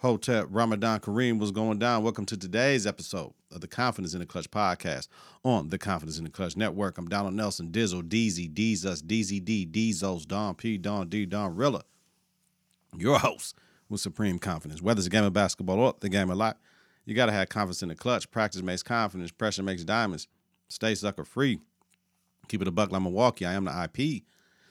Hotep Ramadan Kareem was going down. Welcome to today's episode of the Confidence in the Clutch podcast on the Confidence in the Clutch Network. I'm Donald Nelson, Dizzle, DZ, Deezus, DZD, Don P, Don D, Donrilla. Your host with supreme confidence. Whether it's a game of basketball or the game of life, you got to have confidence in the clutch. Practice makes confidence. Pressure makes diamonds. Stay sucker free. Keep it a buck like Milwaukee. I am the IP.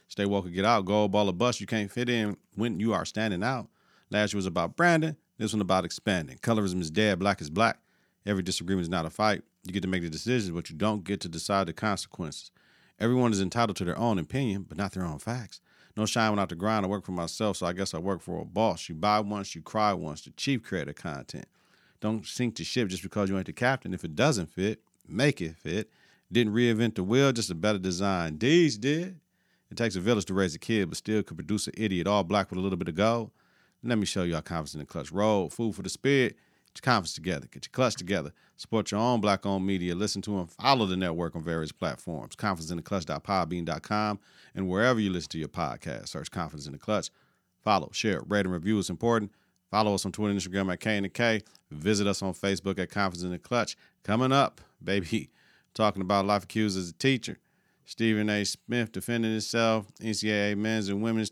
Stay woke or get out. Gold ball or bust. You can't fit in when you are standing out. Last year was about branding. This one about expanding. Colorism is dead. Black is black. Every disagreement is not a fight. You get to make the decisions, but you don't get to decide the consequences. Everyone is entitled to their own opinion, but not their own facts. No shine went out the grind. I work for myself, so I guess I work for a boss. You buy once, you cry once. The chief creator content. Don't sink the ship just because you ain't the captain. If it doesn't fit, make it fit. Didn't reinvent the wheel, just a better design. These did. It takes a village to raise a kid, but still could produce an idiot, all black with a little bit of gold. Let me show you how confidence in the clutch roll. Food for the spirit. Get your confidence together. Get your clutch together. Support your own black owned media. Listen to and follow the network on various platforms. Confidenceintheclutch.podbean.com and wherever you listen to your podcast. Search Confidence in the Clutch. Follow, share, rate, and review is important. Follow us on Twitter and Instagram at K and K. Visit us on Facebook at Confidence in the Clutch. Coming up, baby, talking about life accused as a teacher. Stephen A. Smith defending himself. NCAA men's and women's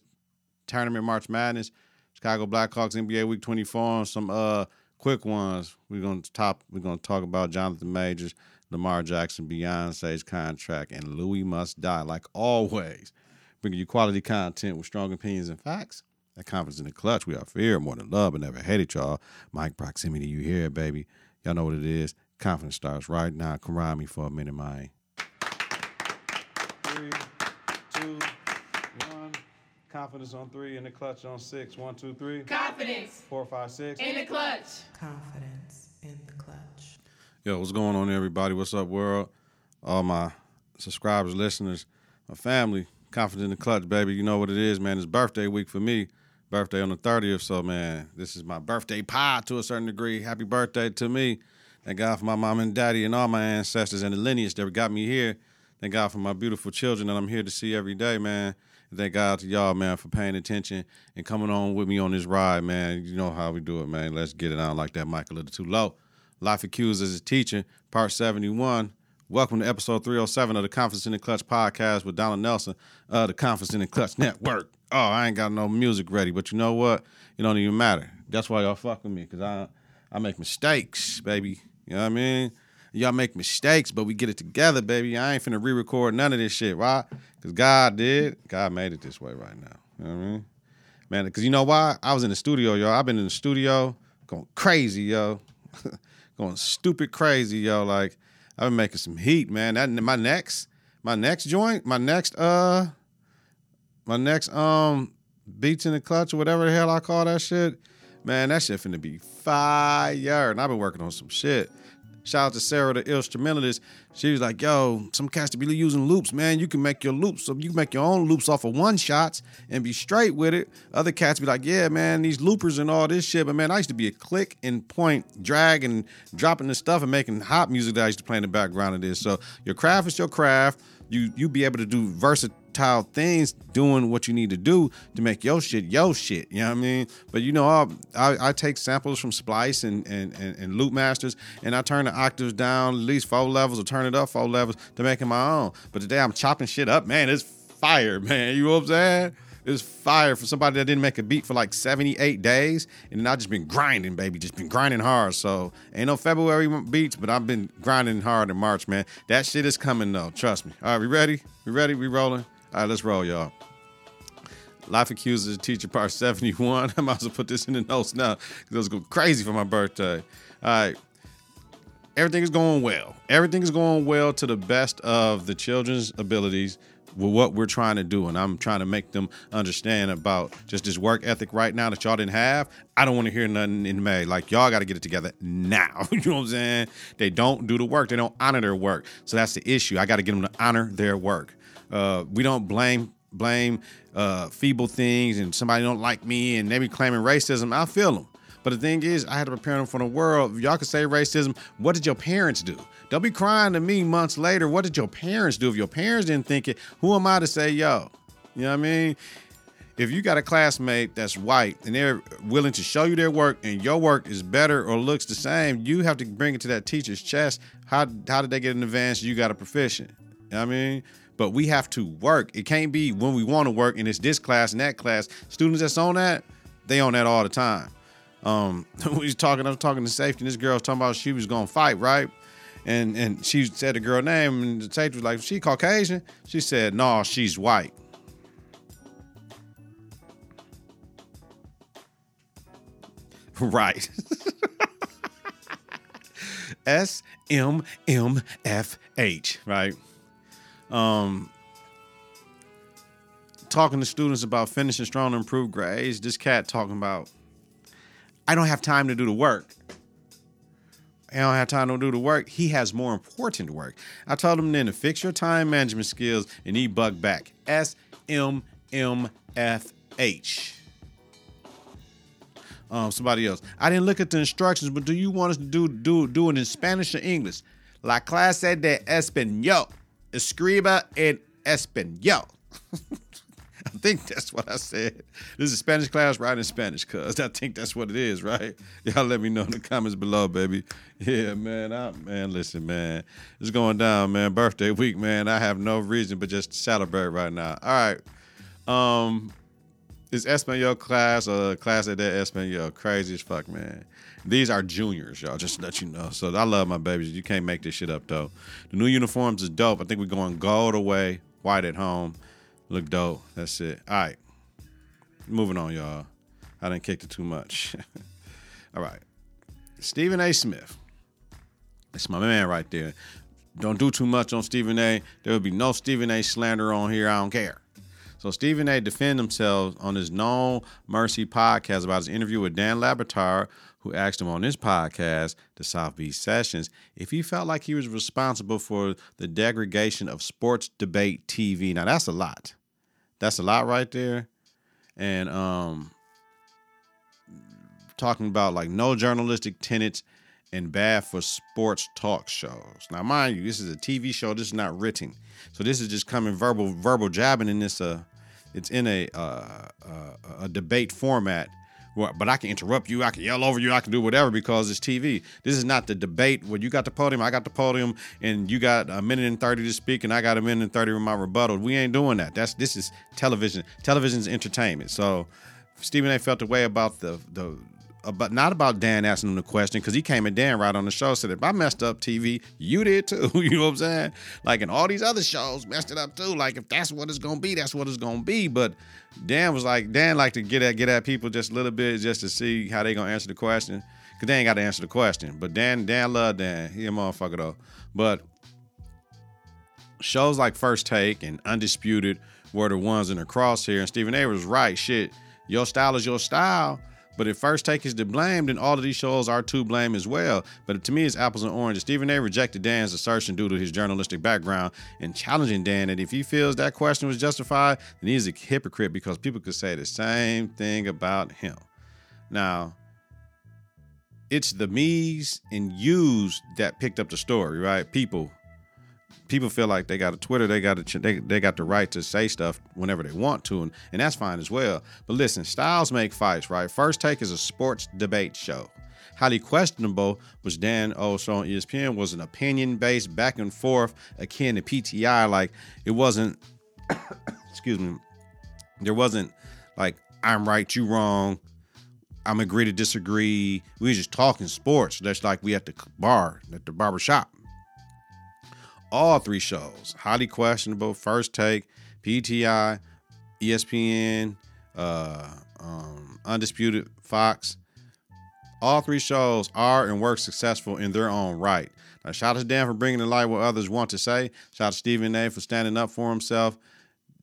tournament March Madness. Chicago Blackhawks NBA Week 24 and some uh quick ones. We're gonna top we're gonna talk about Jonathan Majors, Lamar Jackson, Beyonce's contract, and Louie must die, like always. Bringing you quality content with strong opinions and facts. That confidence in the clutch. We are fear more than love, but never hated y'all. Mike proximity, you here, baby. Y'all know what it is. Confidence starts right now. Me for a minute, man. Three, two, one. Confidence on three, and the clutch on six. One, two, three. Confidence Four, five, six. in the clutch. Confidence in the clutch. Yo, what's going on, everybody? What's up, world? All my subscribers, listeners, my family. Confidence in the clutch, baby. You know what it is, man. It's birthday week for me. Birthday on the 30th. So, man, this is my birthday pie to a certain degree. Happy birthday to me. Thank God for my mom and daddy and all my ancestors and the lineage that got me here. Thank God for my beautiful children that I'm here to see every day, man. Thank God to y'all, man, for paying attention and coming on with me on this ride, man. You know how we do it, man. Let's get it on like that, Mike, a little too low. Life Accused as a Teacher, Part 71. Welcome to episode 307 of the Confidence in the Clutch podcast with Donald Nelson of the Confidence in the Clutch Network. Oh, I ain't got no music ready, but you know what? It don't even matter. That's why y'all fuck with me, because I, I make mistakes, baby. You know what I mean? Y'all make mistakes, but we get it together, baby. I ain't finna re-record none of this shit, right? Because God did. God made it this way right now. You know what I mean? Man, because you know why? I was in the studio, yo. I've been in the studio going crazy, yo. going stupid crazy, yo. Like, I've been making some heat, man. That my next, my next joint, my next uh my next um beats in the clutch or whatever the hell I call that shit. Man, that shit finna be fire. And I've been working on some shit. Shout out to Sarah, the instrumentalist. She was like, yo, some cats to be using loops, man. You can make your loops. So you can make your own loops off of one shots and be straight with it. Other cats be like, yeah, man, these loopers and all this shit. But man, I used to be a click and point, drag and dropping the stuff and making hot music that I used to play in the background of this. So your craft is your craft. You you be able to do versatile things doing what you need to do to make your shit your shit. You know what I mean? But you know, I I, take samples from Splice and, and and and Loopmasters, and I turn the octaves down at least four levels or turn it up four levels to make it my own. But today I'm chopping shit up, man. It's fire, man. You know what I'm saying? It's fire for somebody that didn't make a beat for like 78 days. And I just been grinding, baby. Just been grinding hard. So ain't no February beats, but I've been grinding hard in March, man. That shit is coming though. Trust me. All right, we ready? We ready? We rolling? All right, let's roll, y'all. Life Accused as a Teacher, part 71. I might as well put this in the notes now because it was go crazy for my birthday. All right. Everything is going well. Everything is going well to the best of the children's abilities with what we're trying to do. And I'm trying to make them understand about just this work ethic right now that y'all didn't have. I don't want to hear nothing in May. Like, y'all got to get it together now. you know what I'm saying? They don't do the work, they don't honor their work. So that's the issue. I got to get them to honor their work. Uh, we don't blame blame uh, feeble things and somebody don't like me and they be claiming racism. I feel them. But the thing is, I had to prepare them for the world. Y'all could say racism, what did your parents do? Don't be crying to me months later. What did your parents do? If your parents didn't think it, who am I to say, yo? You know what I mean? if you got a classmate that's white and they're willing to show you their work and your work is better or looks the same, you have to bring it to that teacher's chest. How how did they get an advance? You got a proficient. You know what I mean? But we have to work. It can't be when we want to work and it's this class and that class. Students that's on that, they on that all the time. Um, we was talking, I was talking to safety, and this girl was talking about she was gonna fight, right? And and she said the girl name, and the safety was like, "She Caucasian?" She said, "No, she's white." Right. S M M F H, right? Um talking to students about finishing strong and improved grades. This cat talking about I don't have time to do the work. I don't have time to do the work. He has more important work. I told him then to fix your time management skills and he bugged back. S M M F H. Um, somebody else. I didn't look at the instructions, but do you want us to do do do it in Spanish or English? La clase de español. Escriba en español. I think that's what I said. This is Spanish class, right in Spanish, cuz I think that's what it is, right? Y'all let me know in the comments below, baby. Yeah, man. I, man, listen, man. It's going down, man. Birthday week, man. I have no reason but just to celebrate right now. All right. Um, it's Espanol class or class at that Espanol. Crazy as fuck, man. These are juniors, y'all. Just to let you know. So I love my babies. You can't make this shit up though. The new uniforms is dope. I think we're going gold away, white at home. Look dope. That's it. All right. Moving on, y'all. I didn't kick it too much. All right. Stephen A. Smith. That's my man right there. Don't do too much on Stephen A. There will be no Stephen A. slander on here. I don't care. So Stephen A. defend himself on his No Mercy podcast about his interview with Dan Le Batard, who asked him on his podcast, the South Beach Sessions, if he felt like he was responsible for the degradation of sports debate TV. Now that's a lot. That's a lot right there. And um talking about like no journalistic tenets and bad for sports talk shows. Now, mind you, this is a TV show. This is not written, so this is just coming verbal, verbal jabbing in this. Uh, it's in a uh, uh, a debate format. But I can interrupt you. I can yell over you. I can do whatever because it's TV. This is not the debate where you got the podium, I got the podium, and you got a minute and thirty to speak, and I got a minute and thirty with my rebuttal. We ain't doing that. That's this is television. Television's entertainment. So Stephen A. felt a way about the the Uh, about not about Dan asking him the question because he came at Dan right on the show said if I messed up TV, you did too. you know what I'm saying? Like in all these other shows messed it up too. Like if that's what it's gonna be, that's what it's gonna be. But Dan was like Dan like to get at get at people just a little bit just to see how they gonna answer the question because they ain't got to answer the question. But Dan Dan loved Dan. He a motherfucker though. But shows like First Take and Undisputed were the ones in the crosshair. And Stephen A was right. Shit, your style is your style. But if First Take is to blame, then all of these shows are to blame as well. But to me, it's apples and oranges. Stephen A. rejected Dan's assertion due to his journalistic background and challenging Dan that if he feels that question was justified, then he's a hypocrite because people could say the same thing about him. Now, it's the me's and you's that picked up the story, right? People people feel like they got a Twitter, they got a, they, they got the right to say stuff whenever they want to, and, and that's fine as well. But listen, styles make fights, right? First Take is a sports debate show. Highly questionable, which Dan O show on ESPN was an opinion based back and forth akin to PTI. Like it wasn't, excuse me, there wasn't like I'm right, you wrong. I'm agree to disagree. We just talking sports. That's like we at the bar, at the barber shop all three shows. Highly questionable first take pti espn uh, um, undisputed fox. All three shows are and work successful in their own right. Now shout out to dan for bringing to light what others want to say. Shout out to stephen a for standing up for himself.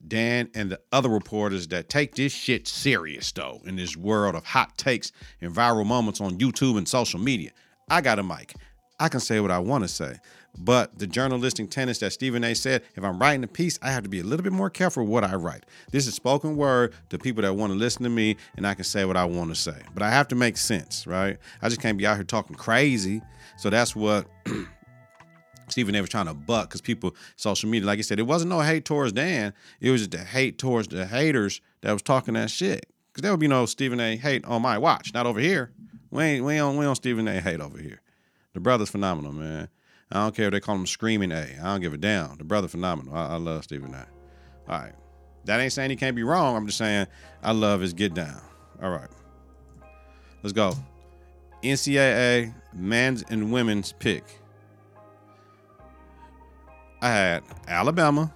Dan and the other reporters that take this shit serious though in this world of hot takes and viral moments on youtube and social media. I got a mic. I can say what i want to say but the journalistic tenets that Stephen A said, if I'm writing a piece, I have to be a little bit more careful what I write. This is spoken word to people that want to listen to me, and I can say what I want to say. But I have to make sense, right? I just can't be out here talking crazy. So that's what Stephen A was trying to buck because people, social media, like I said, it wasn't no hate towards Dan. It was just the hate towards the haters that was talking that shit. Because there would be no Stephen A. hate on my watch, not over here. We ain't we on we on Stephen A. hate over here. The brother's phenomenal, man. I don't care if they call him Screaming A. I don't give a damn. The brother phenomenal. I, I love Stephen A. All right. That ain't saying he can't be wrong. I'm just saying I love his get down. All right. Let's go. NCAA men's and women's pick. I had Alabama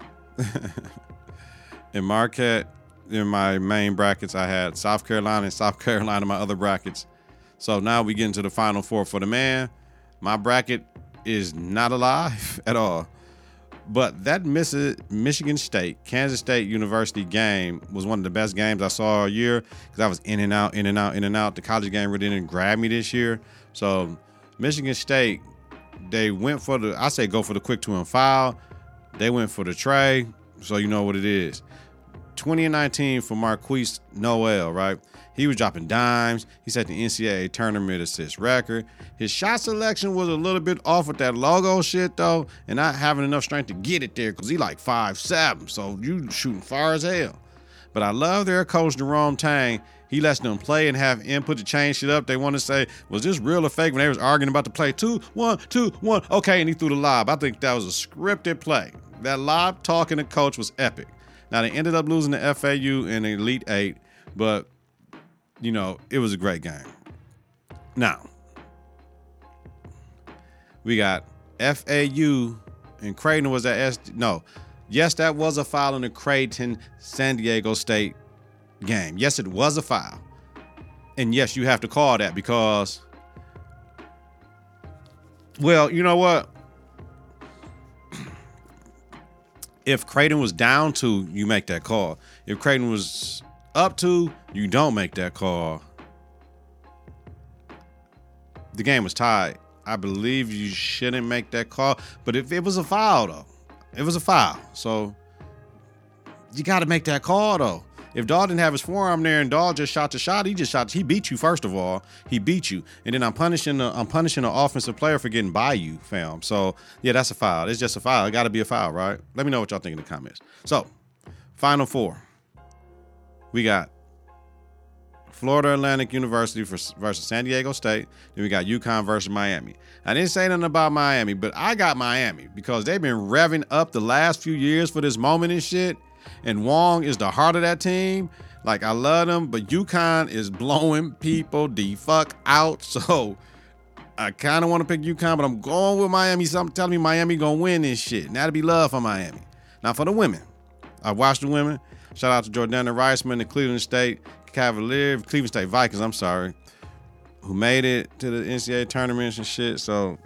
and Marquette in my main brackets. I had South Carolina and South Carolina in my other brackets. So now we get into the final four for the man. My bracket is not alive at all. But that Michigan State, Kansas State University game was one of the best games I saw all year because I was in and out, in and out, in and out. The college game really didn't grab me this year. So Michigan State, they went for the, I say go for the quick two and foul. They went for the tray. So you know what it is. 2019 for Markquis Nowell, right? He was dropping dimes. He set the NCAA tournament assist record. His shot selection was a little bit off with that logo shit though, and not having enough strength to get it there because he like five seven. So you shooting far as hell. But I love their coach Jerome Tang. He lets them play and have input to change shit up. They want to say, was this real or fake when they was arguing about the play? Two, one, two, one. Okay, and he threw the lob. I think that was a scripted play. That lob talking to coach was epic. Now they ended up losing the FAU in the Elite Eight, but you know, it was a great game. Now, we got FAU and Creighton was at S. No, yes, that was a foul in the Creighton San Diego State game. Yes, it was a foul. And yes, you have to call that because, well, you know what? If Creighton was down to, you make that call. If Creighton was up to, you don't make that call. The game was tied. I believe you shouldn't make that call. But if it was a foul, though, it was a foul. So you got to make that call, though. If Dahl didn't have his forearm there and Dahl just shot the shot, he just shot. He beat you first of all. He beat you, and then I'm punishing the I'm punishing the offensive player for getting by you, fam. So yeah, that's a foul. It's just a foul. It got to be a foul, right? Let me know what y'all think in the comments. So, final four we got Florida Atlantic University versus San Diego State. Then we got UConn versus Miami. I didn't say nothing about Miami, but I got Miami because they've been revving up the last few years for this moment and shit. And Wong is the heart of that team. Like I love them, but UConn is blowing people the fuck out. So I kind of want to pick UConn, but I'm going with Miami. Something telling me Miami gonna win this shit. Now to be love for Miami. Now for the women, I watched the women. Shout out to Jordana Reisman, the Cleveland State Cavalier, Cleveland State Vikings, I'm sorry, who made it to the NCAA tournaments and shit. So,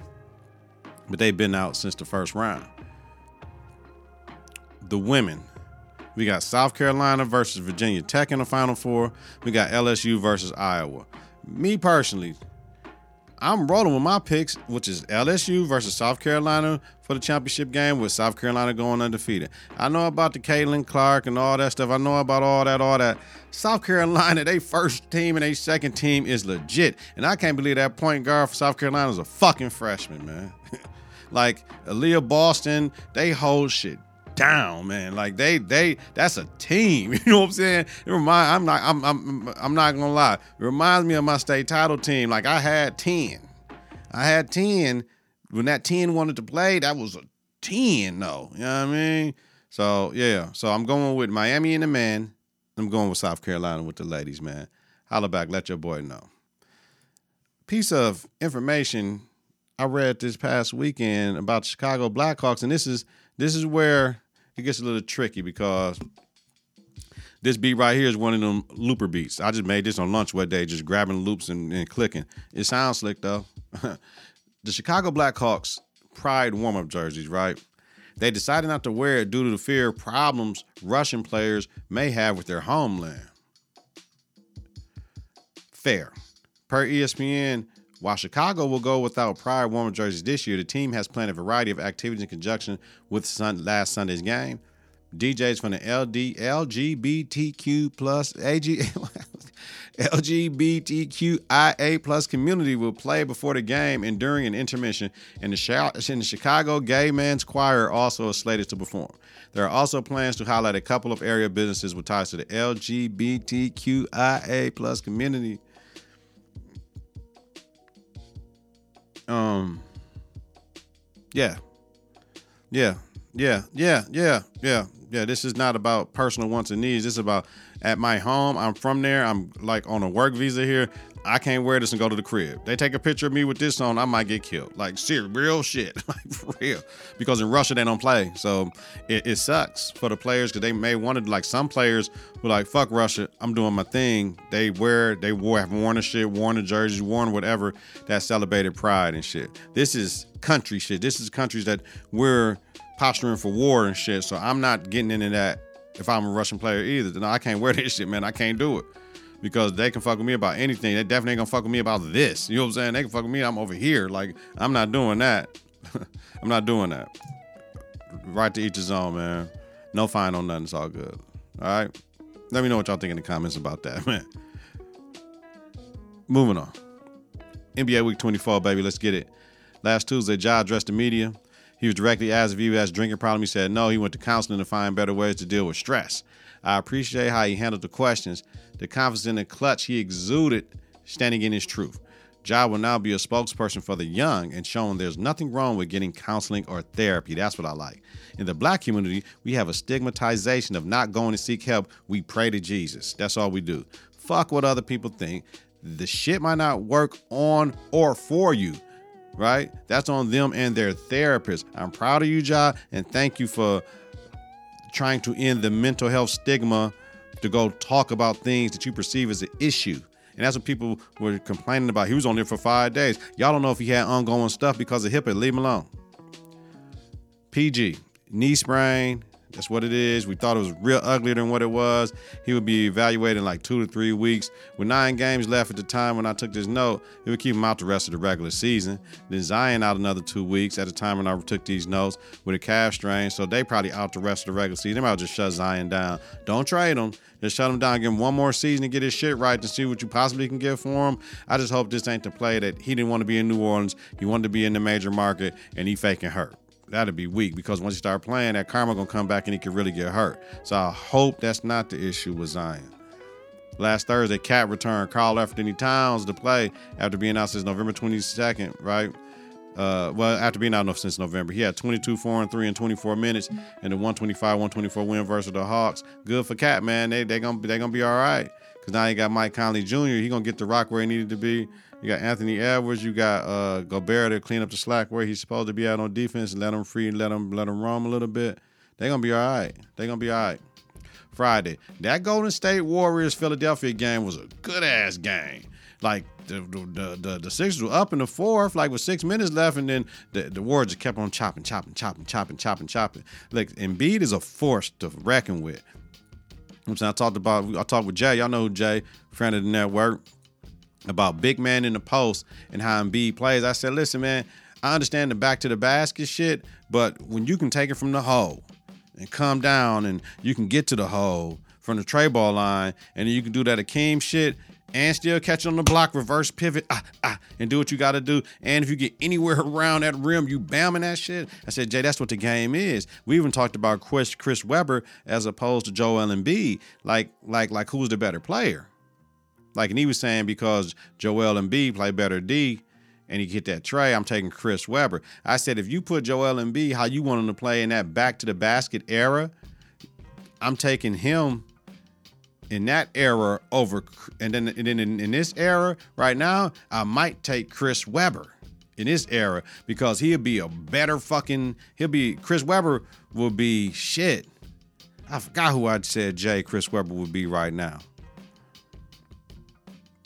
but they've been out since the first round. The women, we got South Carolina versus Virginia Tech in the Final Four. We got LSU versus Iowa. Me personally, I'm rolling with my picks, which is LSU versus South Carolina for the championship game, with South Carolina going undefeated. I know about the Caitlin Clark and all that stuff. I know about all that, all that. South Carolina, they first team and they second team is legit. And I can't believe that point guard for South Carolina is a fucking freshman, man. like Aliyah Boston, they hold shit down, man. Like they they that's a team. You know what I'm saying? It remind I'm not I'm I'm I'm not gonna lie. It reminds me of my state title team. Like I had 10. I had 10. When that 10 wanted to play, that was a 10 though. You know what I mean? So yeah. So I'm going with Miami and the men. I'm going with South Carolina with the ladies, man. Holla back, let your boy know. Piece of information I read this past weekend about Chicago Blackhawks, and this is this is where it gets a little tricky because this beat right here is one of them looper beats. I just made this on lunch one day, just grabbing loops and, and clicking. It sounds slick though. the Chicago Blackhawks pride warm up jerseys, right? They decided not to wear it due to the fear of problems Russian players may have with their homeland. Fair. Per ESPN, while Chicago will go without prior warm jerseys this year, the team has planned a variety of activities in conjunction with sun, last Sunday's game. DJs from the LD, LGBTQ plus AG, LGBTQIA plus community will play before the game and during an intermission, and the, and the Chicago Gay Men's Choir also is slated to perform. There are also plans to highlight a couple of area businesses with ties to the LGBTQIA plus community. Um, yeah, yeah, yeah, yeah, yeah, yeah, yeah. This is not about personal wants and needs. This is about at my home. I'm from there. I'm like on a work visa here. I can't wear this and go to the crib. They take a picture of me with this on, I might get killed. Like, serious, real shit. like, for real. Because in Russia, they don't play. So it, it sucks for the players because they may want wanted, like, some players were like, fuck Russia, I'm doing my thing. They wear, they wore, have worn the shit, worn the jerseys, worn whatever that celebrated pride and shit. This is country shit. This is countries that we're posturing for war and shit. So I'm not getting into that if I'm a Russian player either. No, I can't wear this shit, man. I can't do it because they can fuck with me about anything. They definitely ain't gonna fuck with me about this. You know what I'm saying? They can fuck with me. I'm over here. Like I'm not doing that. I'm not doing that. Right to each his own, man. No fine on nothing. It's all good. All right. Let me know what y'all think in the comments about that, man. Moving on. NBA Week 24, baby. Let's get it. Last Tuesday, Ja addressed the media. He was directly asked if he has a drinking problem. He said no. He went to counseling to find better ways to deal with stress. I appreciate how he handled the questions, the confidence in the clutch he exuded, standing in his truth. Ja will now be a spokesperson for the young and showing there's nothing wrong with getting counseling or therapy. That's what I like. In the black community, we have a stigmatization of not going to seek help. We pray to Jesus. That's all we do. Fuck what other people think. The shit might not work on or for you right? That's on them and their therapist. I'm proud of you, Ja, and thank you for trying to end the mental health stigma to go talk about things that you perceive as an issue. And that's what people were complaining about. He was on there for five days. Y'all don't know if he had ongoing stuff because of HIPAA. Leave him alone. PG, knee sprain, that's what it is. We thought it was real uglier than what it was. He would be evaluated in like two to three weeks. With nine games left at the time when I took this note, it would keep him out the rest of the regular season. Then Zion out another two weeks at the time when I took these notes with a calf strain. So they probably out the rest of the regular season. They might just shut Zion down. Don't trade him. Just shut him down. Give him one more season to get his shit right and see what you possibly can get for him. I just hope this ain't the play that he didn't want to be in New Orleans. He wanted to be in the major market and he faking hurt that'd be weak because once you start playing, that karma gonna come back and he could really get hurt. So I hope that's not the issue with Zion. Last Thursday, KAT returned Karl-Anthony Towns to play after being out since November 22nd, right? Uh, well, after being out since November, he had 22, 4, and 3 in 24 minutes and the 125, 124 win versus the Hawks. Good for KAT, man. They they gonna they gonna be all right. Cause now you got Mike Conley Jr. He gonna get the rock where he needed to be. You got Anthony Edwards. You got uh, Gobert to clean up the slack where he's supposed to be out on defense and let him free, let him let him roam a little bit. They're gonna be all right. They're gonna be all right. Friday, that Golden State Warriors Philadelphia game was a good ass game. Like the the the, the Sixers were up in the fourth, like with six minutes left, and then the, the Warriors kept on chopping, chopping, chopping, chopping, chopping, chopping. Like Embiid is a force to reckon with. I'm saying I talked about I talked with Jay. Y'all know Jay, friend of the network about big man in the post and how Embiid plays. I said, listen, man, I understand the back to the basket shit, but when you can take it from the hole and come down and you can get to the hole from the tray ball line, and you can do that Hakeem shit and still catch on the block, reverse pivot, ah, ah, and do what you got to do. And if you get anywhere around that rim, you bamming that shit. I said, Jay, that's what the game is. We even talked about Chris, Chris as opposed to Joel Embiid. Like, like, like, who's the better player? Like, and he was saying because Joel Embiid play better D and he get that tray, I'm taking Chris Webber. I said, if you put Joel Embiid how you want him to play in that back to the basket era, I'm taking him in that era over, and then, and then in, in this era right now, I might take Chris Webber in this era because he'll be a better fucking, he'll be, Chris Webber will be shit. I forgot who I said Jay Chris Webber would be right now.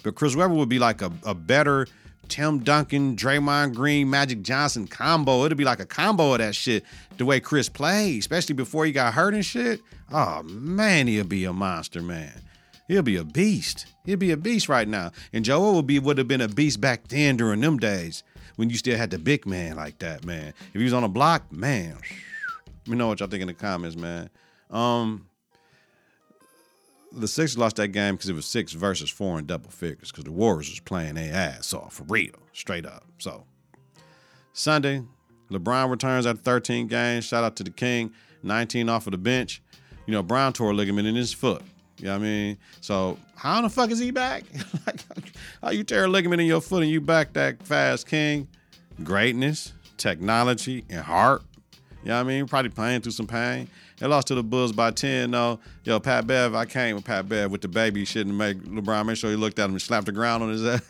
But Chris Webber would be like a, a better Tim Duncan, Draymond Green, Magic Johnson combo. It'll be like a combo of that shit. The way Chris played, especially before he got hurt and shit. Oh man, he'll be a monster, man. He'll be a beast. He'll be a beast right now. And Joel would be would have been a beast back then during them days when you still had the big man like that, man. If he was on a block, man. Let me know what y'all think in the comments, man. Um, the Sixers lost that game because it was six versus four in double figures because the Warriors was playing their ass off for real, straight up. So Sunday, LeBron returns after 13 games. Shout out to the King, 19 off of the bench. You know, Bron tore a ligament in his foot. You know what I mean? So how the fuck is he back? how you tear a ligament in your foot and you back that fast, King? Greatness, technology, and heart. You know what I mean? Probably playing through some pain. They lost to the Bulls by 10, though. Yo, Pat Bev, I came with Pat Bev with the baby shit and make LeBron make sure he looked at him and slapped the ground on his ass.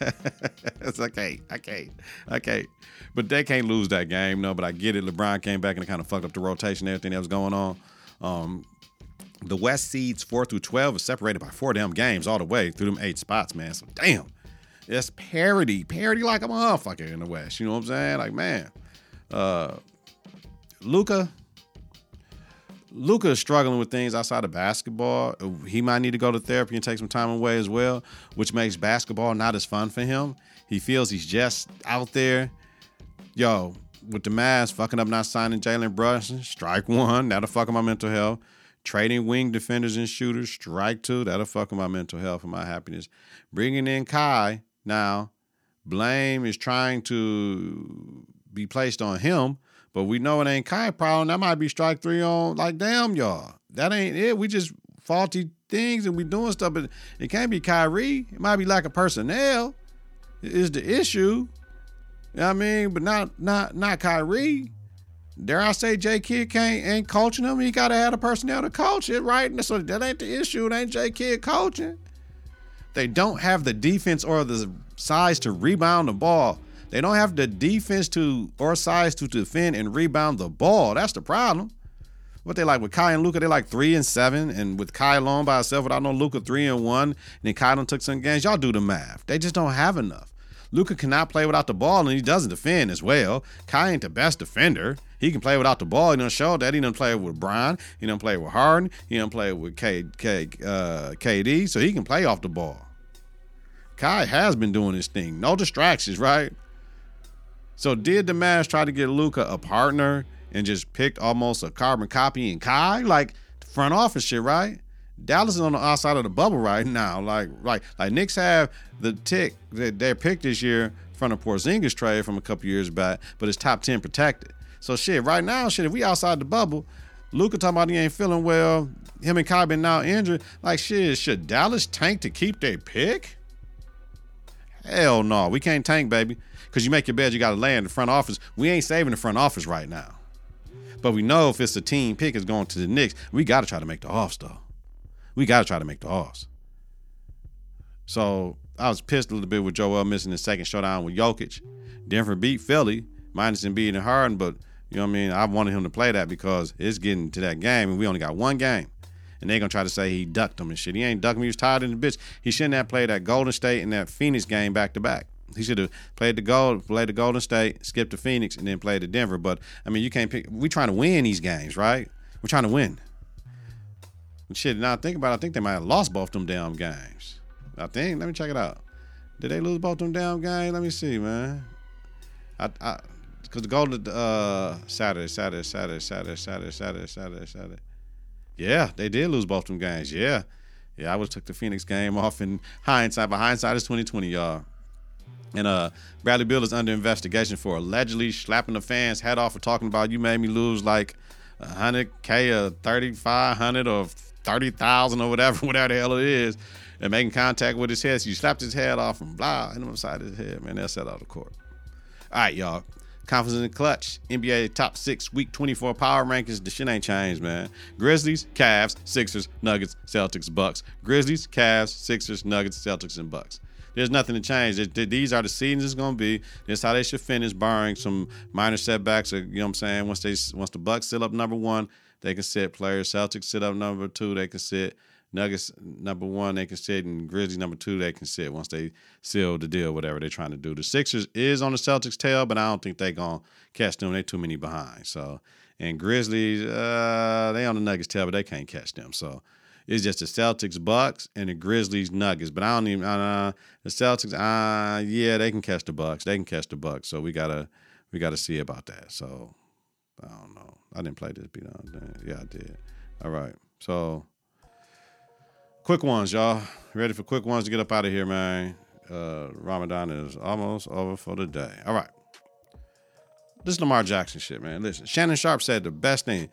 it's like, hey, I can't. I can't. But they can't lose that game, no. But I get it. LeBron came back and kind of fucked up the rotation, everything that was going on. Um, the West seeds four through twelve is separated by four damn games all the way through them eight spots, man. So damn, it's parity, parity like a motherfucker in the West. You know what I'm saying? Like man, uh, Luka. Luca is struggling with things outside of basketball. He might need to go to therapy and take some time away as well, which makes basketball not as fun for him. He feels he's just out there. Yo, with the mask, fucking up not signing Jalen Brunson, strike one. That'll fuck up my mental health. Trading wing defenders and shooters, strike two. That'll fuck with my mental health and my happiness. Bringing in Kai now, blame is trying to be placed on him, but we know it ain't Kai problem. That might be strike three on. Like damn y'all, that ain't it. We just faulty things and we doing stuff, but it can't be Kyrie. It might be lack of personnel is the issue. You know what I mean? But not not not Kyrie. Dare I say J Kidd can't ain't coaching him? He gotta have the personnel to coach it, right? So that ain't the issue. It ain't J Kidd coaching. They don't have the defense or the size to rebound the ball. They don't have the defense to or size to defend and rebound the ball. That's the problem. What they like with Kai and Luka, they like three and seven, and with Kai alone by himself without no Luka, three and one, and then Kai done took some games. Y'all do the math. They just don't have enough. Luka cannot play without the ball, and he doesn't defend as well. Kai ain't the best defender. He can play without the ball. He done show that. He done play with Bron. He done play with Harden. He done play with K, K, uh, KD, so he can play off the ball. Kai has been doing his thing. No distractions, right? So did Mavs try to get Luka a partner and just picked almost a carbon copy in Kai? Like front office shit, right? Dallas is on the outside of the bubble right now. Like, like, like Knicks have the tick that they picked this year from the Porzingis trade from a couple years back, but it's top ten protected. So shit, right now, shit, if we outside the bubble, Luka talking about he ain't feeling well. Him and Kai been now injured. Like shit, should Dallas tank to keep their pick? Hell no, we can't tank, baby. Cause you make your bed, you gotta lay in the front office. We ain't saving the front office right now. But we know if it's a team pick is going to the Knicks, we gotta try to make the offs though. We gotta try to make the offs. So I was pissed a little bit with Joel missing the second showdown with Jokic. Denver beat Philly, minus him beating Harden, but you know what I mean? I wanted him to play that because it's getting to that game and we only got one game. And they're gonna try to say he ducked him and shit. He ain't ducked him, he was tired in the bitch. He shouldn't have played that Golden State and that Phoenix game back to back. He should have played the gold, played the Golden State, skipped to Phoenix, and then played to Denver. But I mean, you can't pick. We trying to win these games, right? We're trying to win. And shit, now I think about. it, I think they might have lost both them damn games. I think. Let me check it out. Did they lose both them damn games? Let me see, man. I, I, cause the Golden uh Saturday, Saturday, Saturday, Saturday, Saturday, Saturday, Saturday, Saturday. Yeah, they did lose both them games. Yeah, yeah. I would took the Phoenix game off in hindsight, but hindsight is twenty twenty, y'all. And uh, Bradley Beal is under investigation for allegedly slapping the fans' head off for talking about you made me lose like a hundred k or thirty five hundred or thirty thousand or whatever, whatever the hell it is, and making contact with his head. So you slapped his head off and blah, hit him upside his head. Man, that's out of court. All right, y'all. Confidence in the clutch. NBA top six, week 24 power rankings. The shit ain't changed, man. Grizzlies, Cavs, Sixers, Nuggets, Celtics, Bucks. Grizzlies, Cavs, Sixers, Nuggets, Celtics, and Bucks. There's nothing to change. These are the seasons it's gonna be. This how they should finish, barring some minor setbacks. Or, you know what I'm saying? Once they once the Bucks sit up number one, they can sit players. Celtics sit up number two, they can sit. Nuggets number one, they can sit, and Grizzlies number two, they can sit once they seal the deal, whatever they're trying to do. The Sixers is on the Celtics' tail, but I don't think they're gonna catch them. They too many behind. So, and Grizzlies, uh, they on the Nuggets' tail, but they can't catch them. So, it's just the Celtics, Bucks, and the Grizzlies, Nuggets. But I don't even uh, the Celtics. Uh, yeah, they can catch the Bucks. They can catch the Bucks. So we gotta we gotta see about that. So I don't know. I didn't play this beat on. Yeah, I did. All right. So quick ones, y'all. Ready for quick ones to get up out of here, man. Uh, Ramadan is almost over for the day. All right. This Lamar Jackson shit, man. Listen, Shannon Sharpe said the best thing,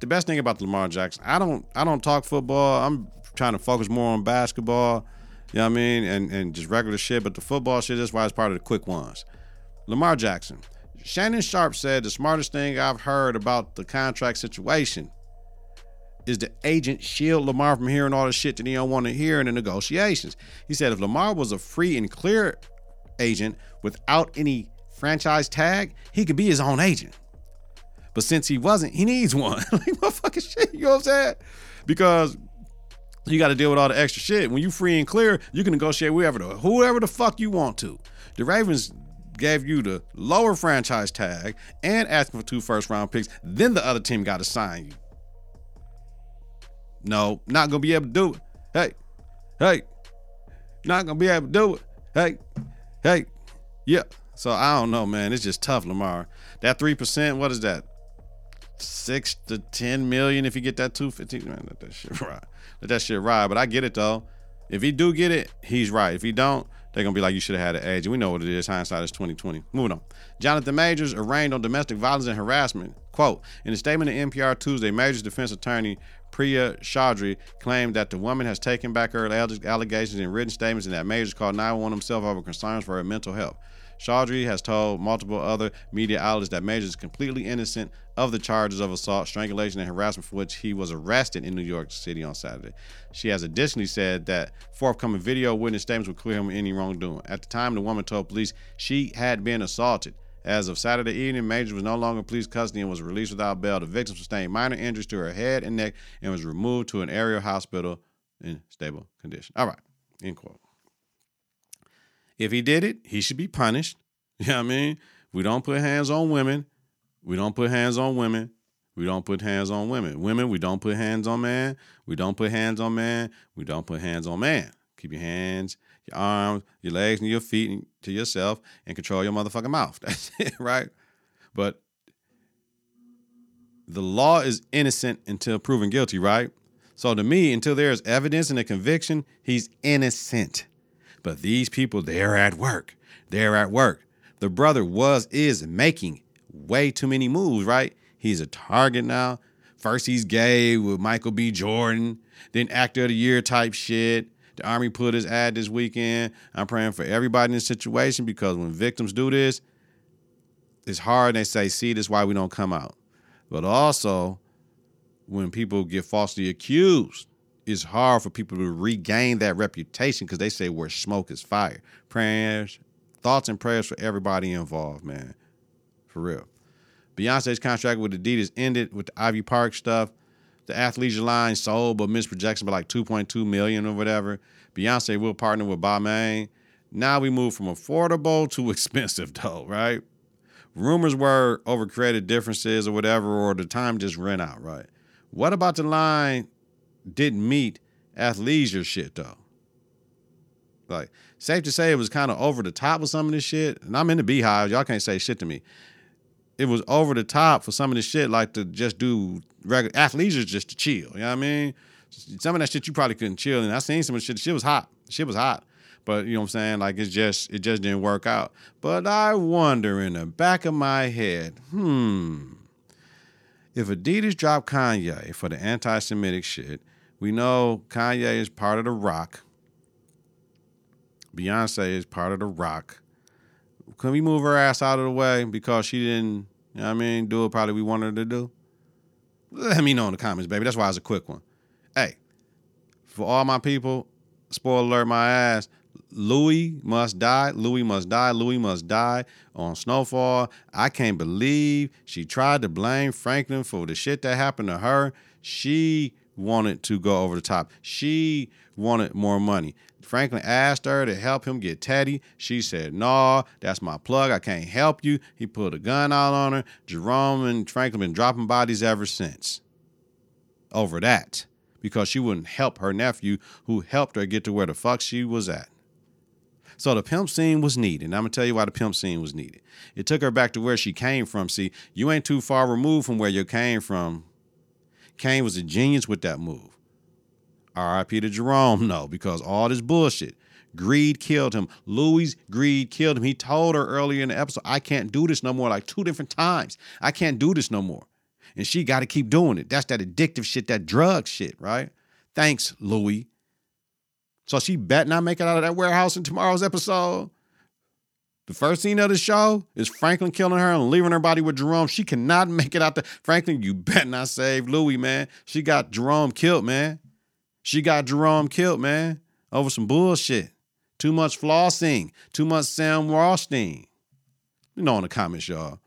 the best thing about Lamar Jackson. I don't, I don't talk football. I'm trying to focus more on basketball. You know what I mean? And and just regular shit. But the football shit is why it's part of the quick ones. Lamar Jackson. Shannon Sharpe said the smartest thing I've heard about the contract situation is the agent shield Lamar from hearing all the shit that he don't want to hear in the negotiations. He said if Lamar was a free and clear agent without any franchise tag, he could be his own agent. But since he wasn't, he needs one. like what fucking shit, you know what I'm saying? Because you got to deal with all the extra shit. When you free and clear, you can negotiate whoever the whoever the fuck you want to. The Ravens gave you the lower franchise tag and asking for two first round picks, then the other team got to sign you. No, not gonna be able to do it. Hey, hey, not gonna be able to do it. Hey, hey, yeah. So I don't know, man. It's just tough, Lamar. That three percent, what is that? Six to ten million if you get that two fifteen. Man, let that shit ride. Let that shit ride. But I get it though. If he do get it, he's right. If he don't, they're gonna be like, you should have had an. And we know what it is. Hindsight is 2020. Moving on. Jonathan Majors arraigned on domestic violence and harassment. Quote, in a statement to NPR Tuesday, Majors defense attorney Priya Chaudhry claimed that the woman has taken back her allegations in written statements and that Majors called 911 himself over concerns for her mental health. Chaudhry has told multiple other media outlets that Majors is completely innocent of the charges of assault, strangulation, and harassment for which he was arrested in New York City on Saturday. She has additionally said that forthcoming video witness statements would clear him of any wrongdoing. At the time, the woman told police she had been assaulted. As of Saturday evening, Major was no longer in police custody and was released without bail. The victim sustained minor injuries to her head and neck and was removed to an area hospital in stable condition. All right, end quote. If he did it, he should be punished. You know what I mean? We don't put hands on women. We don't put hands on women. We don't put hands on women. Women, we don't put hands on man. We don't put hands on man. We don't put hands on man. Keep your hands, your arms, your legs, and your feet to yourself and control your motherfucking mouth. That's it, right? But the law is innocent until proven guilty, right? So to me, until there is evidence and a conviction, he's innocent. But these people, they're at work. They're at work. The brother was, is making way too many moves, right? He's a target now. First, he's gay with Michael B. Jordan, then actor of the year type shit. The Army put his ad this weekend. I'm praying for everybody in this situation because when victims do this, it's hard. They say, see, this is why we don't come out. But also, when people get falsely accused, it's hard for people to regain that reputation because they say where smoke is fire. Prayers, thoughts, and prayers for everybody involved, man. For real. Beyonce's contract with Adidas ended with the Ivy Park stuff. The athleisure line sold but missed projection by like 2.2 million or whatever. Beyonce will partner with Balmain. Now we move from affordable to expensive though, right? Rumors were over creative differences or whatever, or the time just ran out, right? What about the line didn't meet athleisure shit though? Like, safe to say it was kind of over the top with some of this shit. And I'm in the BeyHive. Y'all can't say shit to me. It was over the top for some of this shit, like to just do regular athleisure just to chill. You know what I mean? Some of that shit you probably couldn't chill. And I seen some of the shit. Shit was hot. Shit was hot. But you know what I'm saying? Like it's just it just didn't work out. But I wonder in the back of my head, hmm, if Adidas dropped Kanye for the anti-Semitic shit, we know Kanye is part of the Rock. Beyonce is part of the Rock. Can we move her ass out of the way because she didn't, you know what I mean, do what probably we wanted her to do? Let me know in the comments, baby. That's why it's a quick one. Hey, for all my people, spoiler alert my ass, Louie must die. Louie must die. Louie must die on Snowfall. I can't believe she tried to blame Franklin for the shit that happened to her. She wanted to go over the top. She wanted more money. Franklin asked her to help him get Teddy. She said, "No, that's my plug. I can't help you." He put a gun out on her. Jerome and Franklin been dropping bodies ever since. Over that, because she wouldn't help her nephew, who helped her get to where the fuck she was at. So the pimp scene was needed. I'm gonna tell you why the pimp scene was needed. It took her back to where she came from. See, you ain't too far removed from where you came from. Kane was a genius with that move. R.I.P. to Jerome, no, because all this bullshit. Greed killed him. Louie greed killed him. He told her earlier in the episode, I can't do this no more, like two different times. I can't do this no more. And she got to keep doing it. That's that addictive shit, that drug shit, right? Thanks, Louie. So she bet not make it out of that warehouse in tomorrow's episode. The first scene of the show is Franklin killing her and leaving her body with Jerome. She cannot make it out there. Franklin, you bet not save Louie, man. She got Jerome killed, man. She got Jerome killed, man, over some bullshit. Too much flossing, too much Sam Rothstein. You know in the comments, y'all.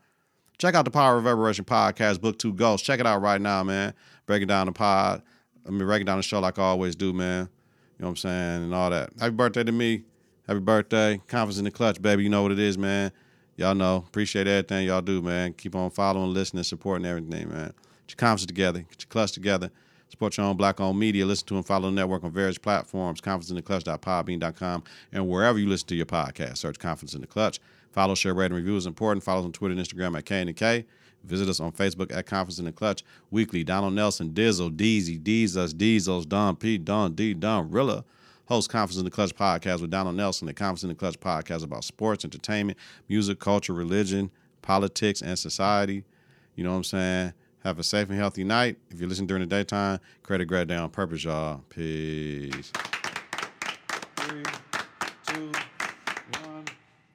Check out the Power of Reverberation podcast, Book Two Ghosts. Check it out right now, man. Breaking down the pod. I mean, breaking down the show like I always do, man. You know what I'm saying? And all that. Happy birthday to me. Happy birthday. Konfidence in the Klutch, baby. You know what it is, man. Y'all know. Appreciate everything y'all do, man. Keep on following, listening, supporting everything, man. Get your confidence together. Get your clutch together. Support your own black owned media. Listen to and follow the network on various platforms, Confidence in the confidenceintheclutch.podbean.com, and wherever you listen to your podcast. Search Konfidence in the Klutch. Follow, share, rate, and review is important. Follow us on Twitter and Instagram at K and K. Visit us on Facebook at Konfidence in the Klutch Weekly. Donald Nelson, Dizzle, Deezy, Deezus, Diesels, Don P, Don D, Donrilla. Host Konfidence in the Klutch podcast with Donald Nelson. The Konfidence in the Klutch podcast about sports, entertainment, music, culture, religion, politics, and society. You know what I'm saying? Have a safe and healthy night. If you listen during the daytime, credit grad down on purpose, y'all. Peace. Three, two, one.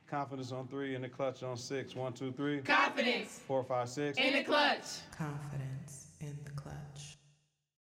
Confidence on three and the clutch on six. One, two, three. Confidence Four, five, six. in the clutch. Confidence